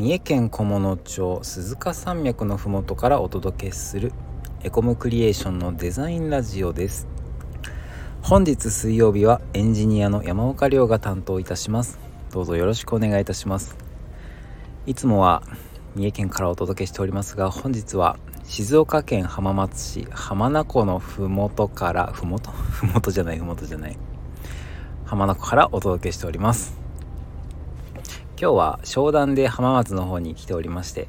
三重県菰野町鈴鹿山脈のふもとからお届けするエコムクリエーションのデザインラジオです。本日水曜日はエンジニアの山岡亮が担当いたします。どうぞよろしくお願いいたします。いつもは三重県からお届けしておりますが本日は静岡県浜松市浜名湖のふもとからふもと？ふもとじゃないふもとじゃない。浜名湖からお届けしております。今日は商談で浜松の方に来ておりまして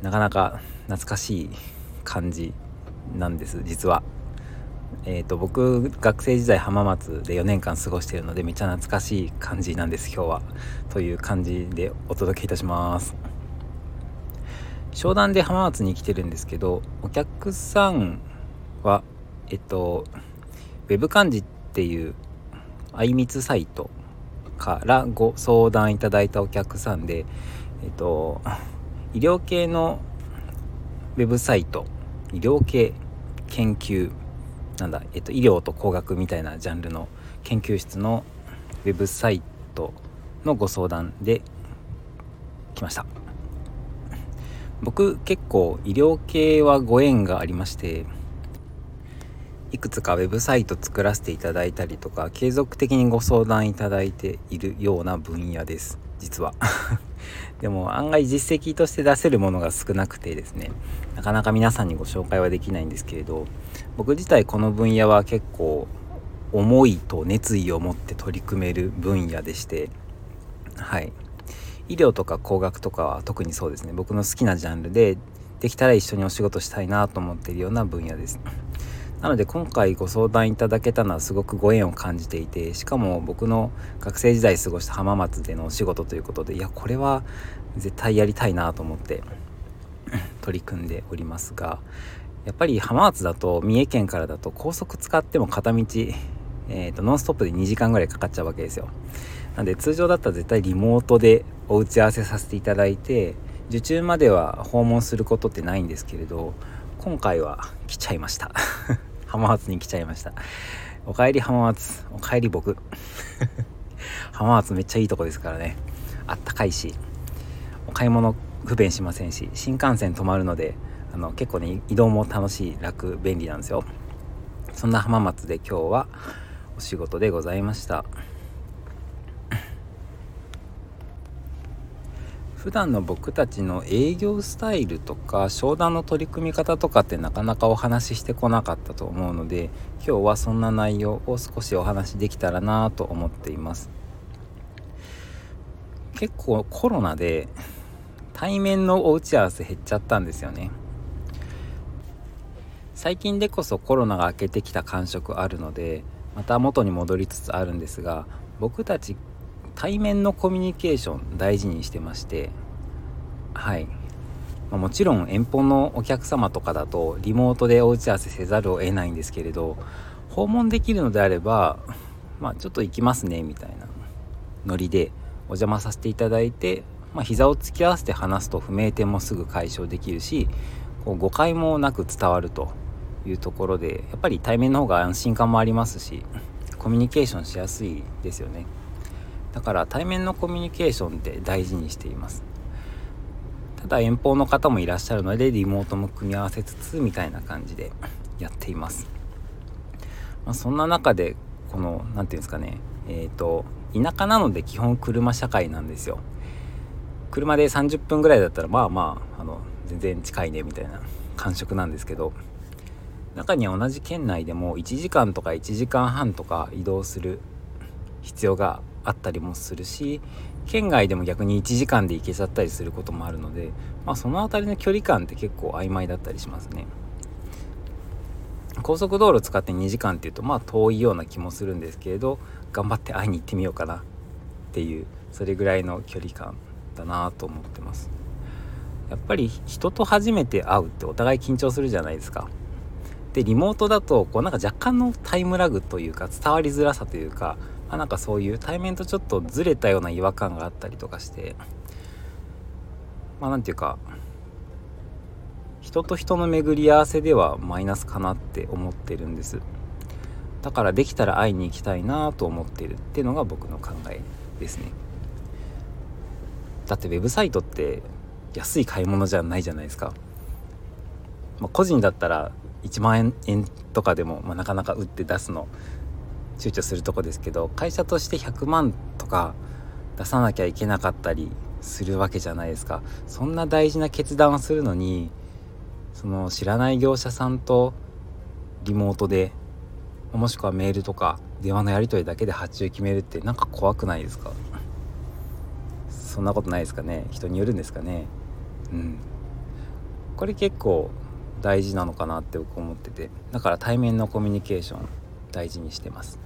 なかなか懐かしい感じなんです実は。えーと、僕学生時代浜松で4年間過ごしているのでめっちゃ懐かしい感じなんです今日は。という感じでお届けいたします。商談で浜松に来てるんですけどお客さんはえっと web 漢字っていうあいみつサイトからご相談いただいたお客さんで、えっと、医療系のウェブサイト医療系研究なんだ、えっと、医療と工学みたいなジャンルの研究室のウェブサイトのご相談で来ました。僕結構医療系はご縁がありましていくつかウェブサイト作らせていただいたりとか継続的にご相談いただいているような分野です。実は。でも案外実績として出せるものが少なくてですね。なかなか皆さんにご紹介はできないんですけれど僕自体この分野は結構思いと熱意を持って取り組める分野でしてはい。医療とか工学とかは特にそうですね。僕の好きなジャンルでできたら一緒にお仕事したいなと思っているような分野です。なので今回ご相談いただけたのはすごくご縁を感じていてしかも僕の学生時代過ごした浜松でのお仕事ということでいやこれは絶対やりたいなと思って 取り組んでおりますがやっぱり浜松だと三重県からだと高速使っても片道、えーと、ノンストップで2時間ぐらいかかっちゃうわけですよ。なんで通常だったら絶対リモートでお打ち合わせさせていただいて受注までは訪問することってないんですけれど今回は来ちゃいました。浜松に来ちゃいました。おかえり浜松。おかえり僕。浜松めっちゃいいとこですからね。あったかいし。お買い物不便しませんし。新幹線止まるのであの結構ね移動も楽しい楽便利なんですよ。そんな浜松で今日はお仕事でございました普段の僕たちの営業スタイルとか商談の取り組み方とかってなかなかお話ししてこなかったと思うので今日はそんな内容を少しお話しできたらなと思っています。結構コロナで対面のお打ち合わせ減っちゃったんですよね。最近でこそコロナが明けてきた感触あるのでまた元に戻りつつあるんですが僕たち対面のコミュニケーション大事にしてましてはい、まあ、もちろん遠方のお客様とかだとリモートでお打ち合わせせざるを得ないんですけれど訪問できるのであればまあちょっと行きますねみたいなノリでお邪魔させていただいて、まあ、膝を突き合わせて話すと不明点もすぐ解消できるしこう誤解もなく伝わるというところでやっぱり対面の方が安心感もありますしコミュニケーションしやすいですよね。だから対面のコミュニケーションって大事にしています。ただ遠方の方もいらっしゃるのでリモートも組み合わせつつみたいな感じでやっています、まあ、そんな中でこの何て言うんですかね。えっ、ー、と田舎なので基本車社会なんですよ。車で30分ぐらいだったらまあまああの全然近いねみたいな感触なんですけど。中には同じ県内でも1時間とか1時間半とか移動する必要があったりもするし県外でも逆に1時間で行けちゃったりすることもあるので、まあ、その辺りの距離感って結構曖昧だったりしますね。高速道路使って2時間っていうとまあ遠いような気もするんですけれど頑張って会いに行ってみようかなっていうそれぐらいの距離感だなと思ってます。やっぱり人と初めて会うってお互い緊張するじゃないですか。でリモートだとこうなんか若干のタイムラグというか伝わりづらさというかあ、なんかそういう対面とちょっとずれたような違和感があったりとかしてまあ何て言うか人と人の巡り合わせではマイナスかなって思ってるんです。だからできたら会いに行きたいなと思ってるっていうのが僕の考えですね。だってウェブサイトって安い買い物じゃないじゃないですか、まあ、個人だったら1万円とかでも、まあ、なかなか売って出すの躊躇するとこですけど会社として100万とか出さなきゃいけなかったりするわけじゃないですか。そんな大事な決断をするのにその知らない業者さんとリモートでもしくはメールとか電話のやり取りだけで発注決めるってなんか怖くないですか？そんなことないですかね？人によるんですかね？うん。これ結構大事なのかなって僕思ってて。だから対面のコミュニケーション。大事にしてます。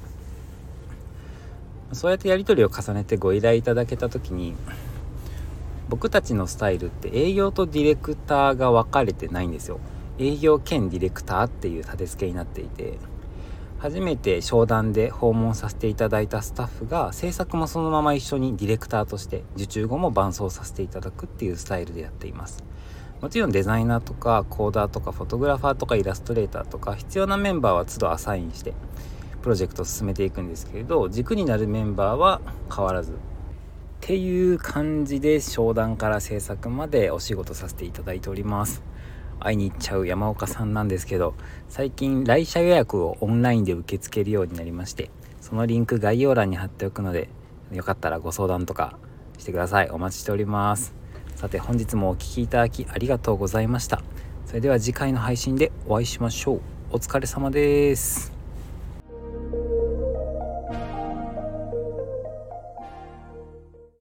そうやってやり取りを重ねてご依頼いただけた時に僕たちのスタイルって営業とディレクターが分かれてないんですよ。営業兼ディレクターっていう立て付けになっていて初めて商談で訪問させていただいたスタッフが制作もそのまま一緒にディレクターとして受注後も伴走させていただくっていうスタイルでやっています。もちろんデザイナーとかコーダーとかフォトグラファーとかイラストレーターとか必要なメンバーは都度アサインしてプロジェクトを進めていくんですけれど軸になるメンバーは変わらず。っていう感じで商談から制作までお仕事させていただいております。会いに行っちゃう山岡さんなんですけど最近来社予約をオンラインで受け付けるようになりましてそのリンク概要欄に貼っておくのでよかったらご相談とかしてください。お待ちしております。さて本日もお聴きいただきありがとうございました。それでは次回の配信でお会いしましょう。お疲れ様です。